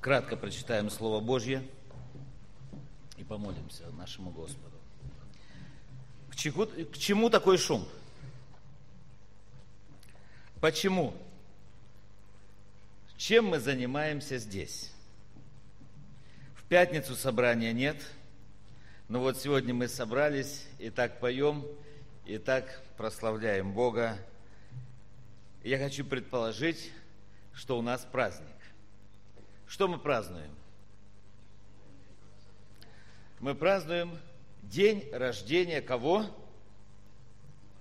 Кратко прочитаем Слово Божье и помолимся нашему Господу. К чему, к чему такой шум? Почему? Чем мы занимаемся здесь? В пятницу собрания нет, но вот сегодня мы собрались и так поем, и так прославляем Бога. Я хочу предположить, что у нас праздник. Что мы празднуем? Мы празднуем день рождения кого?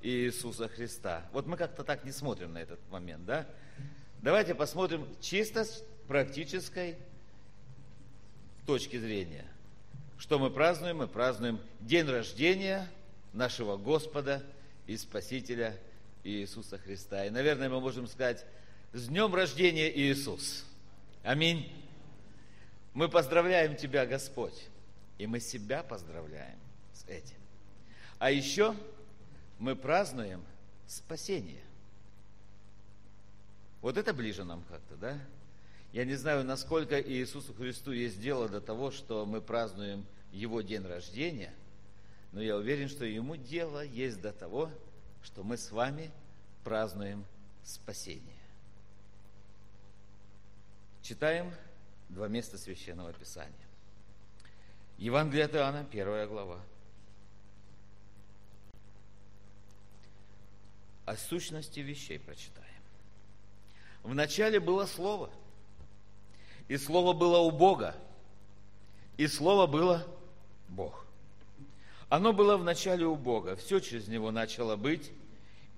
Иисуса Христа. Вот мы как-то так не смотрим на этот момент, да? Давайте посмотрим чисто с практической точки зрения. Что мы празднуем? Мы празднуем день рождения нашего Господа и Спасителя Иисуса Христа. И, наверное, мы можем сказать, с днем рождения Иисус! Аминь. Мы поздравляем Тебя, Господь, и мы себя поздравляем с этим. А еще мы празднуем спасение. Вот это ближе нам как-то, да? Я не знаю, насколько Иисусу Христу есть дело до того, что мы празднуем Его день рождения, но я уверен, что Ему дело есть до того, что мы с вами празднуем спасение. Читаем два места Священного Писания. Евангелие от Иоанна, первая глава. О сущности вещей прочитаем. Вначале было Слово, и Слово было у Бога, и Слово было Бог. Оно было вначале у Бога, все через Него начало быть,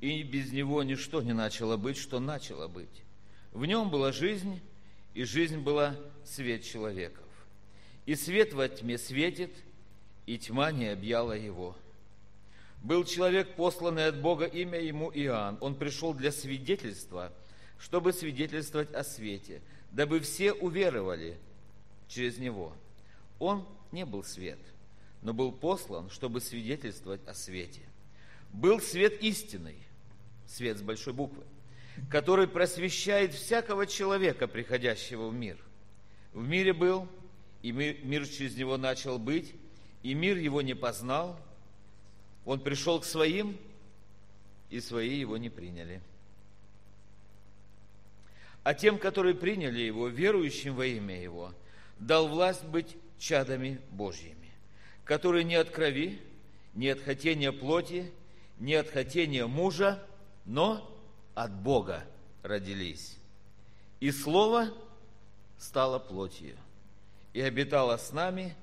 и без Него ничто не начало быть, что начало быть. В Нем была жизнь, и жизнь была свет человеков. И свет во тьме светит, и тьма не объяла его. Был человек, посланный от Бога, имя ему Иоанн. Он пришел для свидетельства, чтобы свидетельствовать о свете, дабы все уверовали через него. Он не был свет, но был послан, чтобы свидетельствовать о свете. Был свет истинный, свет с большой буквы – который просвещает всякого человека, приходящего в мир. В мире был, и мир через него начал быть, и мир его не познал. Он пришел к своим, и свои его не приняли. А тем, которые приняли его, верующим во имя его, дал власть быть чадами Божьими, которые не от крови, не от хотения плоти, не от хотения мужа, но от Бога родились. И Слово стало плотью и обитало с нами,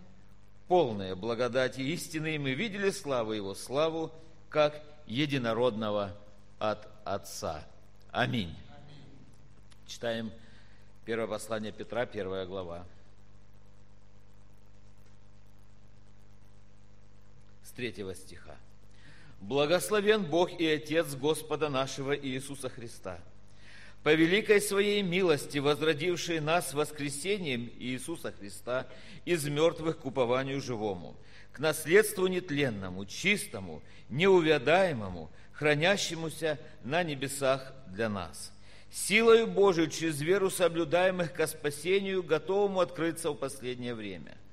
полное благодати истины, и мы видели славу Его, славу, как единородного от Отца. Аминь. Аминь. Читаем первое послание Петра, первая глава. С третьего стиха. Благословен Бог и Отец Господа нашего Иисуса Христа, по великой своей милости, возродивший нас воскресением Иисуса Христа из мертвых к упованию живому, к наследству нетленному, чистому, неувядаемому, хранящемуся на небесах для нас, силою Божией через веру соблюдаемых ко спасению, готовому открыться в последнее время –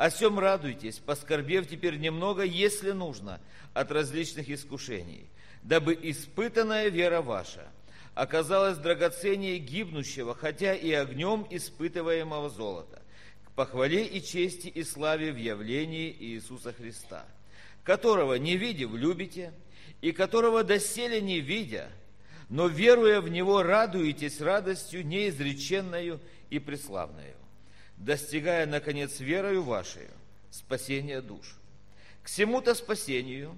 о всем радуйтесь, поскорбев теперь немного, если нужно, от различных искушений, дабы испытанная вера ваша оказалась драгоценнее гибнущего, хотя и огнем испытываемого золота, к похвале и чести и славе в явлении Иисуса Христа, которого, не видев, любите, и которого доселе не видя, но веруя в Него, радуетесь радостью неизреченную и преславную достигая, наконец, верою вашей спасения душ. К всему-то спасению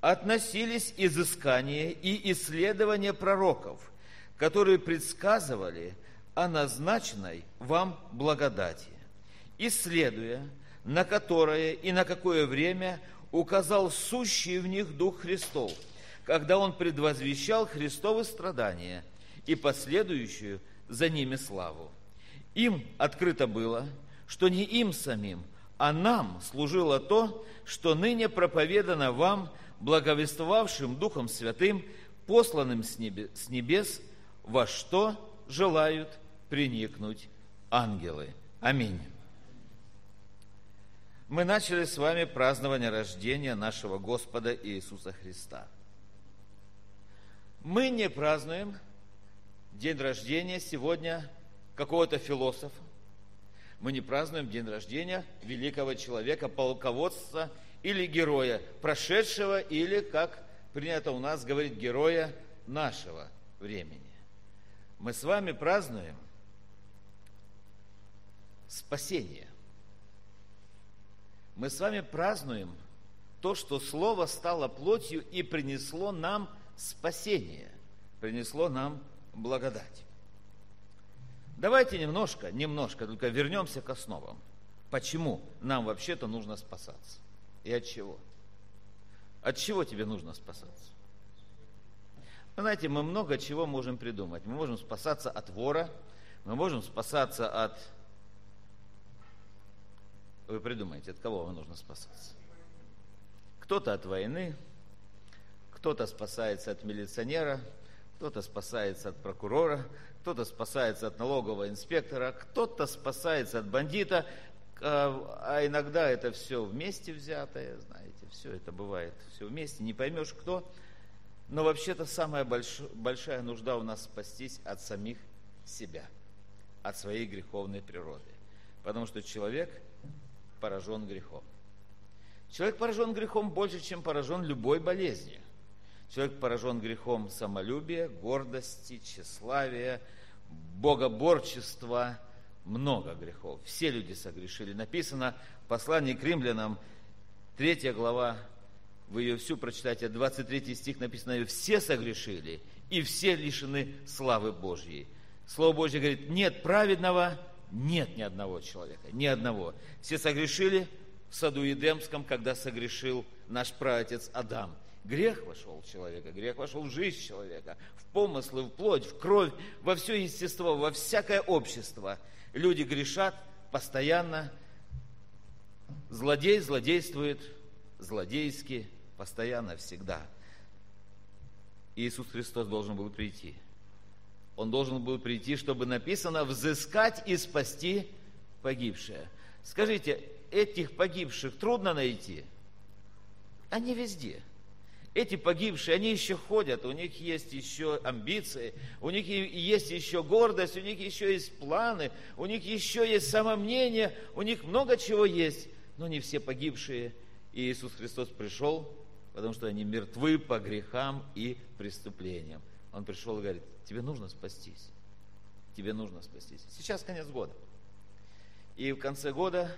относились изыскания и исследования пророков, которые предсказывали о назначенной вам благодати, исследуя, на которое и на какое время указал сущий в них Дух Христов, когда Он предвозвещал Христовы страдания и последующую за ними славу им открыто было, что не им самим, а нам служило то, что ныне проповедано вам, благовествовавшим Духом Святым, посланным с небес, во что желают приникнуть ангелы. Аминь. Мы начали с вами празднование рождения нашего Господа Иисуса Христа. Мы не празднуем день рождения сегодня какого-то философа. Мы не празднуем день рождения великого человека, полководца или героя, прошедшего или, как принято у нас говорить, героя нашего времени. Мы с вами празднуем спасение. Мы с вами празднуем то, что Слово стало плотью и принесло нам спасение, принесло нам благодать. Давайте немножко, немножко, только вернемся к основам. Почему нам вообще-то нужно спасаться? И от чего? От чего тебе нужно спасаться? Вы знаете, мы много чего можем придумать. Мы можем спасаться от вора, мы можем спасаться от... Вы придумаете, от кого вам нужно спасаться? Кто-то от войны, кто-то спасается от милиционера, кто-то спасается от прокурора, кто-то спасается от налогового инспектора, кто-то спасается от бандита, а, а иногда это все вместе взятое, знаете, все это бывает, все вместе, не поймешь кто. Но вообще-то самая больш, большая нужда у нас спастись от самих себя, от своей греховной природы. Потому что человек поражен грехом. Человек поражен грехом больше, чем поражен любой болезнью. Человек поражен грехом самолюбия, гордости, тщеславия, богоборчества, много грехов. Все люди согрешили. Написано в послании к римлянам, 3 глава, вы ее всю прочитайте, 23 стих написано, все согрешили, и все лишены славы Божьей. Слово Божье говорит, нет праведного, нет ни одного человека, ни одного. Все согрешили в саду Едемском, когда согрешил наш праотец Адам – Грех вошел в человека, грех вошел в жизнь человека, в помыслы, в плоть, в кровь, во все естество, во всякое общество. Люди грешат постоянно. Злодей злодействует злодейски, постоянно, всегда. Иисус Христос должен был прийти. Он должен был прийти, чтобы написано «взыскать и спасти погибшее». Скажите, этих погибших трудно найти? Они везде – эти погибшие, они еще ходят, у них есть еще амбиции, у них есть еще гордость, у них еще есть планы, у них еще есть самомнение, у них много чего есть, но не все погибшие. И Иисус Христос пришел, потому что они мертвы по грехам и преступлениям. Он пришел и говорит, тебе нужно спастись, тебе нужно спастись. Сейчас конец года. И в конце года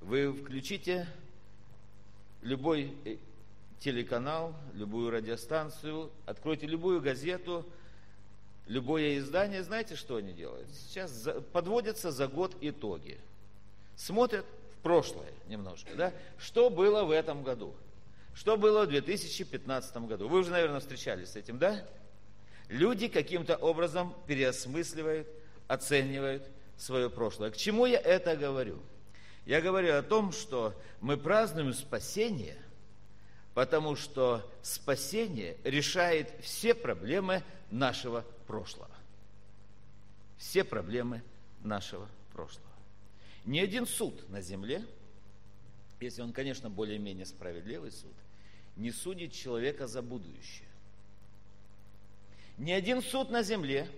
вы включите любой телеканал, любую радиостанцию, откройте любую газету, любое издание, знаете, что они делают? Сейчас подводятся за год итоги. Смотрят в прошлое немножко, да? Что было в этом году? Что было в 2015 году? Вы уже, наверное, встречались с этим, да? Люди каким-то образом переосмысливают, оценивают свое прошлое. К чему я это говорю? Я говорю о том, что мы празднуем спасение – потому что спасение решает все проблемы нашего прошлого. Все проблемы нашего прошлого. Ни один суд на земле, если он, конечно, более-менее справедливый суд, не судит человека за будущее. Ни один суд на земле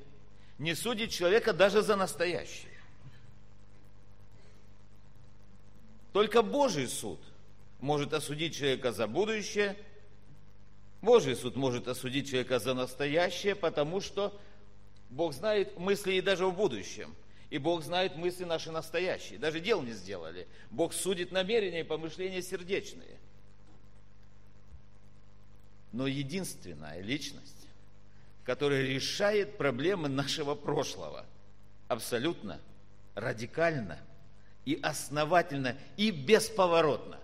не судит человека даже за настоящее. Только Божий суд – может осудить человека за будущее, Божий суд может осудить человека за настоящее, потому что Бог знает мысли и даже в будущем. И Бог знает мысли наши настоящие. Даже дел не сделали. Бог судит намерения и помышления сердечные. Но единственная личность, которая решает проблемы нашего прошлого, абсолютно, радикально и основательно и бесповоротно,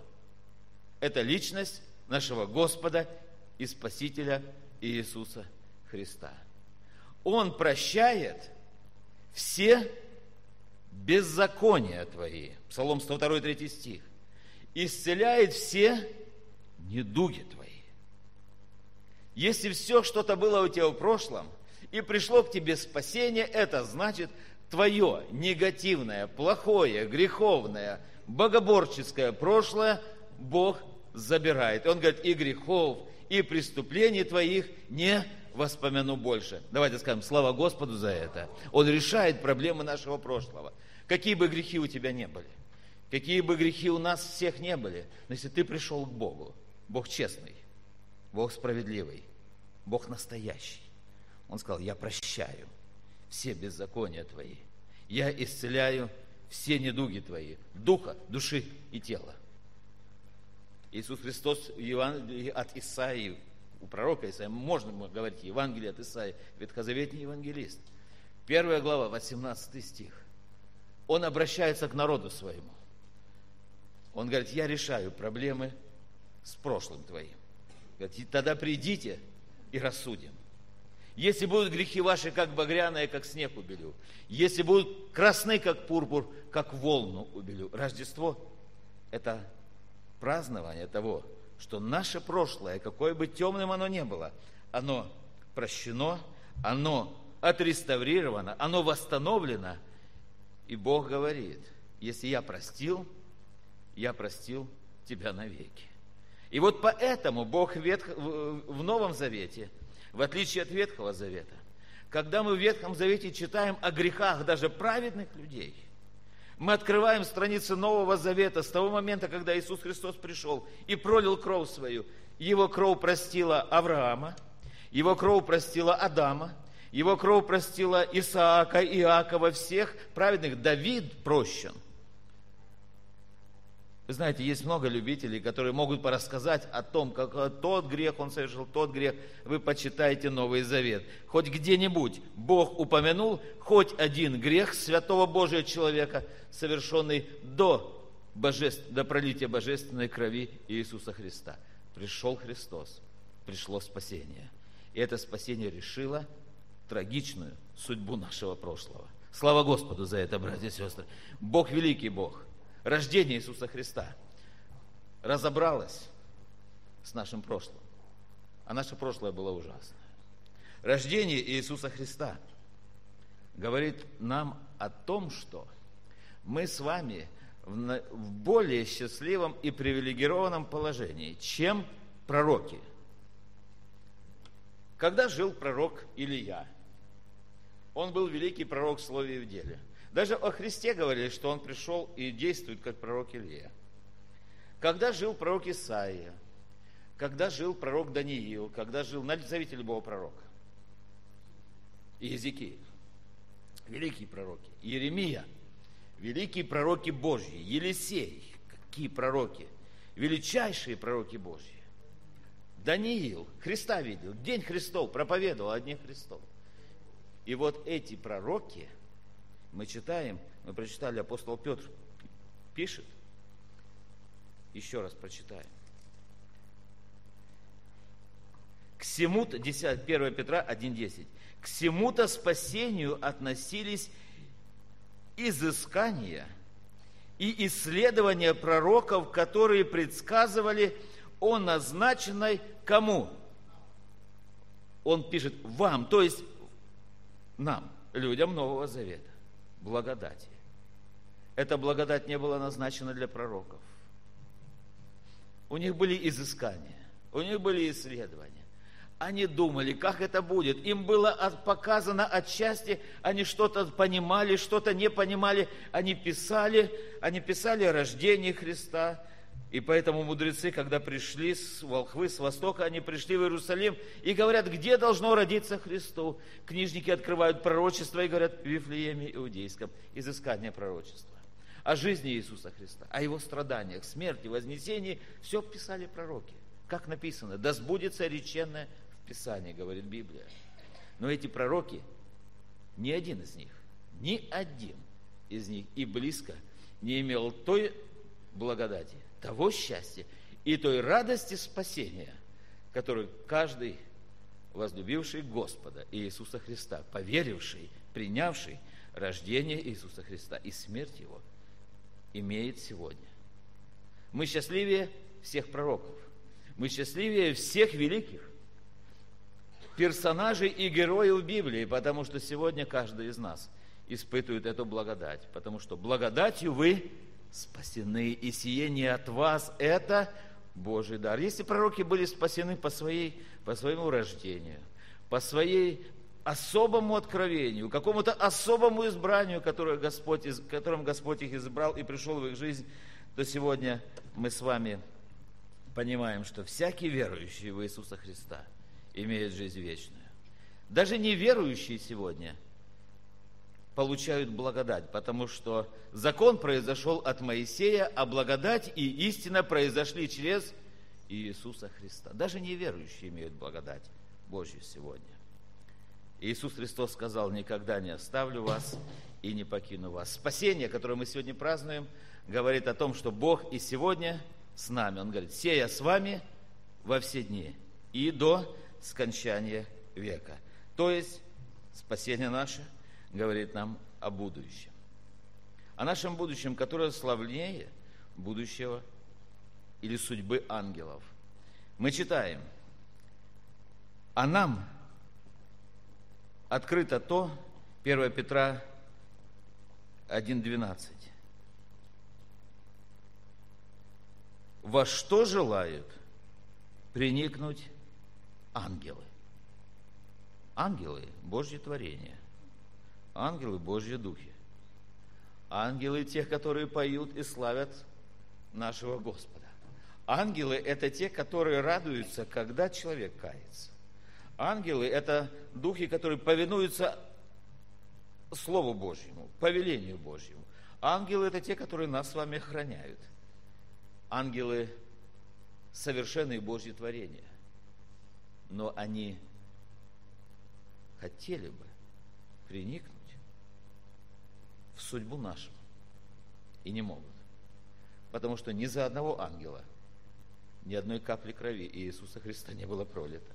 это личность нашего Господа и Спасителя Иисуса Христа. Он прощает все беззакония твои. Псалом 102, 3 стих. Исцеляет все недуги твои. Если все что-то было у тебя в прошлом, и пришло к тебе спасение, это значит, твое негативное, плохое, греховное, богоборческое прошлое Бог забирает. Он говорит, и грехов, и преступлений твоих не воспомяну больше. Давайте скажем, слава Господу за это. Он решает проблемы нашего прошлого. Какие бы грехи у тебя не были, какие бы грехи у нас всех не были, но если ты пришел к Богу, Бог честный, Бог справедливый, Бог настоящий. Он сказал, я прощаю все беззакония твои. Я исцеляю все недуги твои, духа, души и тела. Иисус Христос от Исаии, у пророка Исаии, можно говорить Евангелие от Исаии, ветхозаветний евангелист. Первая глава, 18 стих. Он обращается к народу своему. Он говорит, я решаю проблемы с прошлым твоим. Говорит, тогда придите и рассудим. Если будут грехи ваши, как багряные, как снег убелю. Если будут красны, как пурпур, как волну убелю. Рождество – это празднование того, что наше прошлое, какое бы темным оно ни было, оно прощено, оно отреставрировано, оно восстановлено. И Бог говорит, если я простил, я простил тебя навеки. И вот поэтому Бог в Новом Завете – в отличие от Ветхого Завета. Когда мы в Ветхом Завете читаем о грехах даже праведных людей, мы открываем страницы Нового Завета с того момента, когда Иисус Христос пришел и пролил кровь свою. Его кровь простила Авраама, его кровь простила Адама, его кровь простила Исаака, Иакова, всех праведных. Давид прощен – вы знаете, есть много любителей, которые могут порассказать о том, как тот грех он совершил, тот грех. Вы почитаете Новый Завет. Хоть где-нибудь Бог упомянул хоть один грех святого Божия человека, совершенный до, божеств... до пролития божественной крови Иисуса Христа. Пришел Христос, пришло спасение. И это спасение решило трагичную судьбу нашего прошлого. Слава Господу за это, братья и сестры. Бог великий Бог – рождение Иисуса Христа разобралось с нашим прошлым. А наше прошлое было ужасное. Рождение Иисуса Христа говорит нам о том, что мы с вами в более счастливом и привилегированном положении, чем пророки. Когда жил пророк Илья, он был великий пророк в слове и в деле – даже о Христе говорили, что он пришел и действует как пророк Илья. Когда жил пророк Исаия, когда жил пророк Даниил, когда жил, назовите любого пророка, и Езекииль, великие пророки, Иеремия, великие пророки Божьи, Елисей, какие пророки, величайшие пророки Божьи. Даниил, Христа видел, день Христов, проповедовал одних Христов. И вот эти пророки – мы читаем, мы прочитали, апостол Петр пишет, еще раз прочитаем. К всему-то, 1 Петра 1.10, к всему-то спасению относились изыскания и исследования пророков, которые предсказывали о назначенной кому? Он пишет вам, то есть нам, людям Нового Завета благодати. Эта благодать не была назначена для пророков. У них были изыскания, у них были исследования. Они думали, как это будет. Им было показано отчасти, они что-то понимали, что-то не понимали. Они писали, они писали о рождении Христа, и поэтому мудрецы, когда пришли с Волхвы, с Востока, они пришли в Иерусалим и говорят, где должно родиться Христу. Книжники открывают пророчество и говорят, в Вифлееме Иудейском, изыскание пророчества. О жизни Иисуса Христа, о Его страданиях, смерти, вознесении, все писали пророки. Как написано, да сбудется реченное в Писании, говорит Библия. Но эти пророки, ни один из них, ни один из них и близко не имел той благодати, того счастья и той радости спасения, которую каждый возлюбивший Господа Иисуса Христа, поверивший, принявший рождение Иисуса Христа и смерть Его, имеет сегодня. Мы счастливее всех пророков. Мы счастливее всех великих персонажей и героев Библии, потому что сегодня каждый из нас испытывают эту благодать, потому что благодатью вы спасены, и сие не от вас, это Божий дар. Если пророки были спасены по, своей, по своему рождению, по своей особому откровению, какому-то особому избранию, которое Господь, которым Господь их избрал и пришел в их жизнь, то сегодня мы с вами понимаем, что всякий верующий в Иисуса Христа имеет жизнь вечную. Даже неверующие сегодня получают благодать, потому что закон произошел от Моисея, а благодать и истина произошли через Иисуса Христа. Даже неверующие имеют благодать Божью сегодня. Иисус Христос сказал, никогда не оставлю вас и не покину вас. Спасение, которое мы сегодня празднуем, говорит о том, что Бог и сегодня с нами. Он говорит, сея с вами во все дни и до скончания века. То есть спасение наше говорит нам о будущем. О нашем будущем, которое славнее будущего или судьбы ангелов. Мы читаем, а нам – открыто то, 1 Петра 1.12. Во что желают приникнуть ангелы? Ангелы – Божье творение. Ангелы – Божьи духи. Ангелы – тех, которые поют и славят нашего Господа. Ангелы – это те, которые радуются, когда человек кается. Ангелы – это духи, которые повинуются Слову Божьему, повелению Божьему. Ангелы – это те, которые нас с вами охраняют. Ангелы – совершенные Божьи творения. Но они хотели бы приникнуть в судьбу нашу и не могут. Потому что ни за одного ангела ни одной капли крови Иисуса Христа не было пролито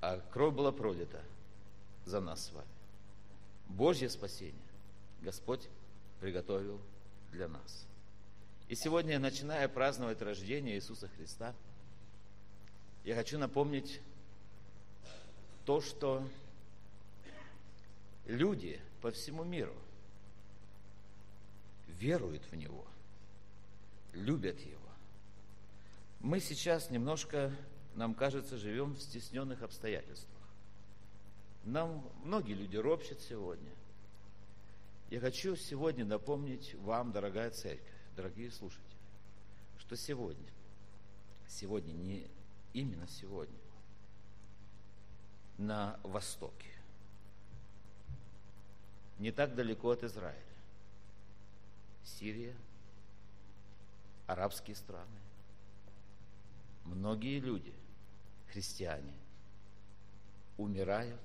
а кровь была пролита за нас с вами. Божье спасение Господь приготовил для нас. И сегодня, начиная праздновать рождение Иисуса Христа, я хочу напомнить то, что люди по всему миру веруют в Него, любят Его. Мы сейчас немножко нам кажется, живем в стесненных обстоятельствах. Нам многие люди ропщат сегодня. Я хочу сегодня напомнить вам, дорогая церковь, дорогие слушатели, что сегодня, сегодня, не именно сегодня, на востоке, не так далеко от Израиля, Сирия, арабские страны, многие люди – христиане умирают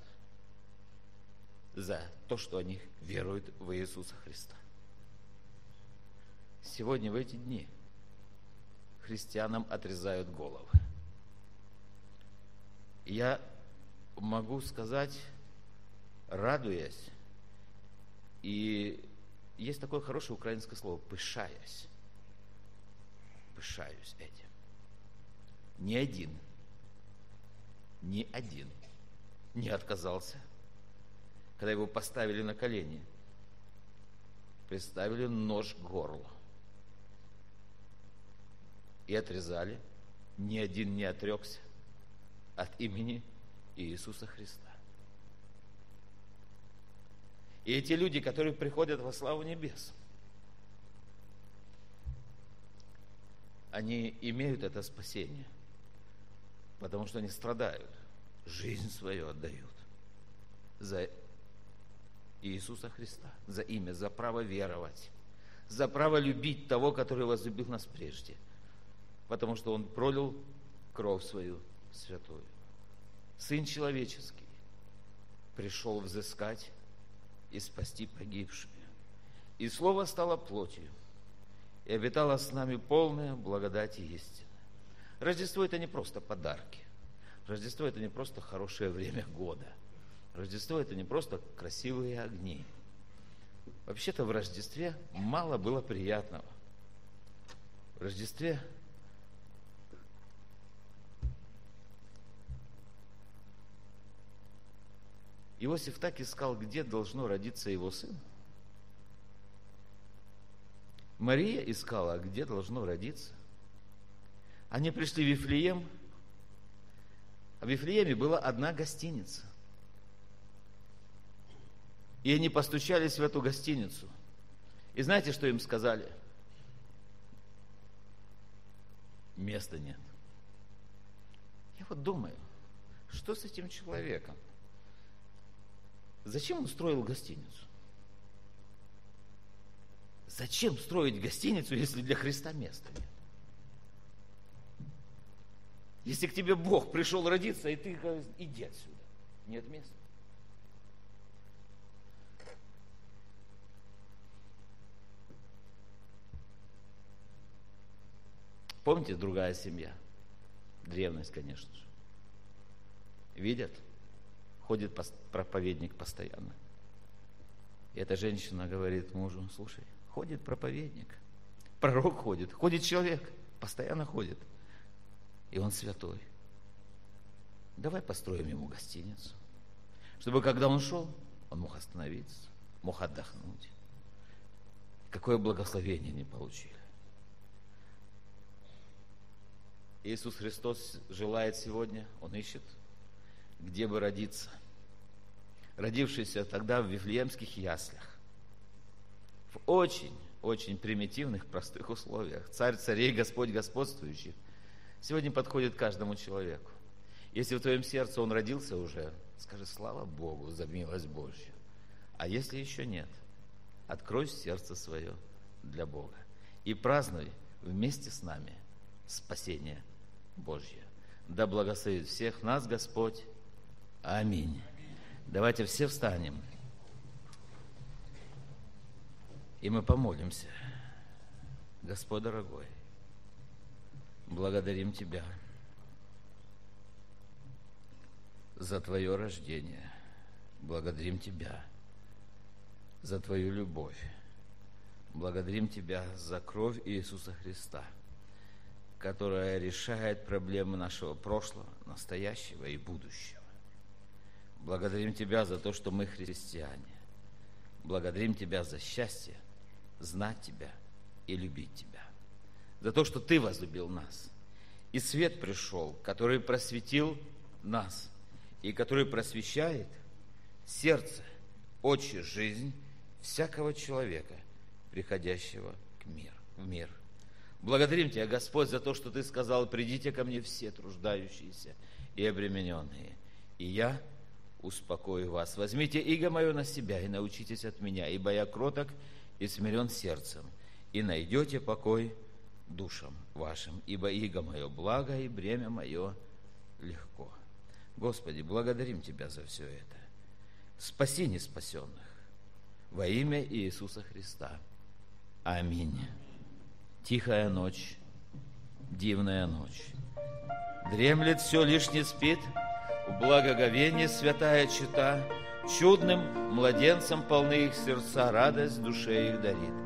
за то, что они веруют в Иисуса Христа. Сегодня в эти дни христианам отрезают головы. Я могу сказать, радуясь, и есть такое хорошее украинское слово «пышаясь». Пышаюсь этим. Ни один ни один не отказался, когда его поставили на колени, приставили нож к горлу и отрезали, ни один не отрекся от имени Иисуса Христа. И эти люди, которые приходят во славу небес, они имеют это спасение – потому что они страдают, жизнь свою отдают за Иисуса Христа, за имя, за право веровать, за право любить того, который возлюбил нас прежде, потому что Он пролил кровь свою святую. Сын человеческий пришел взыскать и спасти погибшие. И Слово стало плотью, и обитало с нами полная благодать и истина. Рождество – это не просто подарки. Рождество – это не просто хорошее время года. Рождество – это не просто красивые огни. Вообще-то в Рождестве мало было приятного. В Рождестве Иосиф так искал, где должно родиться его сын. Мария искала, где должно родиться. Они пришли в Вифлеем, а в Вифлееме была одна гостиница. И они постучались в эту гостиницу. И знаете, что им сказали? Места нет. Я вот думаю, что с этим человеком? Зачем он строил гостиницу? Зачем строить гостиницу, если для Христа места нет? Если к тебе Бог пришел родиться, и ты иди отсюда, нет места. Помните, другая семья? Древность, конечно же. Видят? Ходит проповедник постоянно. И эта женщина говорит мужу, слушай, ходит проповедник, пророк ходит, ходит человек, постоянно ходит. И он святой. Давай построим ему гостиницу, чтобы когда он шел, он мог остановиться, мог отдохнуть. Какое благословение не получили. Иисус Христос желает сегодня, Он ищет, где бы родиться. Родившийся тогда в Вифлеемских яслях. В очень, очень примитивных, простых условиях. Царь царей, Господь господствующий. Сегодня подходит каждому человеку. Если в твоем сердце он родился уже, скажи слава Богу за милость Божью. А если еще нет, открой сердце свое для Бога и празднуй вместе с нами спасение Божье. Да благословит всех нас Господь. Аминь. Давайте все встанем. И мы помолимся. Господь дорогой, благодарим Тебя за Твое рождение. Благодарим Тебя за Твою любовь. Благодарим Тебя за кровь Иисуса Христа – которая решает проблемы нашего прошлого, настоящего и будущего. Благодарим Тебя за то, что мы христиане. Благодарим Тебя за счастье, знать Тебя и любить Тебя. За то, что Ты возлюбил нас. И свет пришел, который просветил нас, и который просвещает сердце, очи, жизнь всякого человека, приходящего к мир, в мир – Благодарим Тебя, Господь, за то, что Ты сказал, придите ко мне все труждающиеся и обремененные, и я успокою вас. Возьмите иго мое на себя и научитесь от меня, ибо я кроток и смирен сердцем, и найдете покой душам вашим, ибо иго мое благо и бремя мое легко. Господи, благодарим Тебя за все это. Спаси неспасенных во имя Иисуса Христа. Аминь. Тихая ночь, дивная ночь. Дремлет все, лишь не спит, в благоговении святая чита, Чудным младенцам полны их сердца, радость душе их дарит.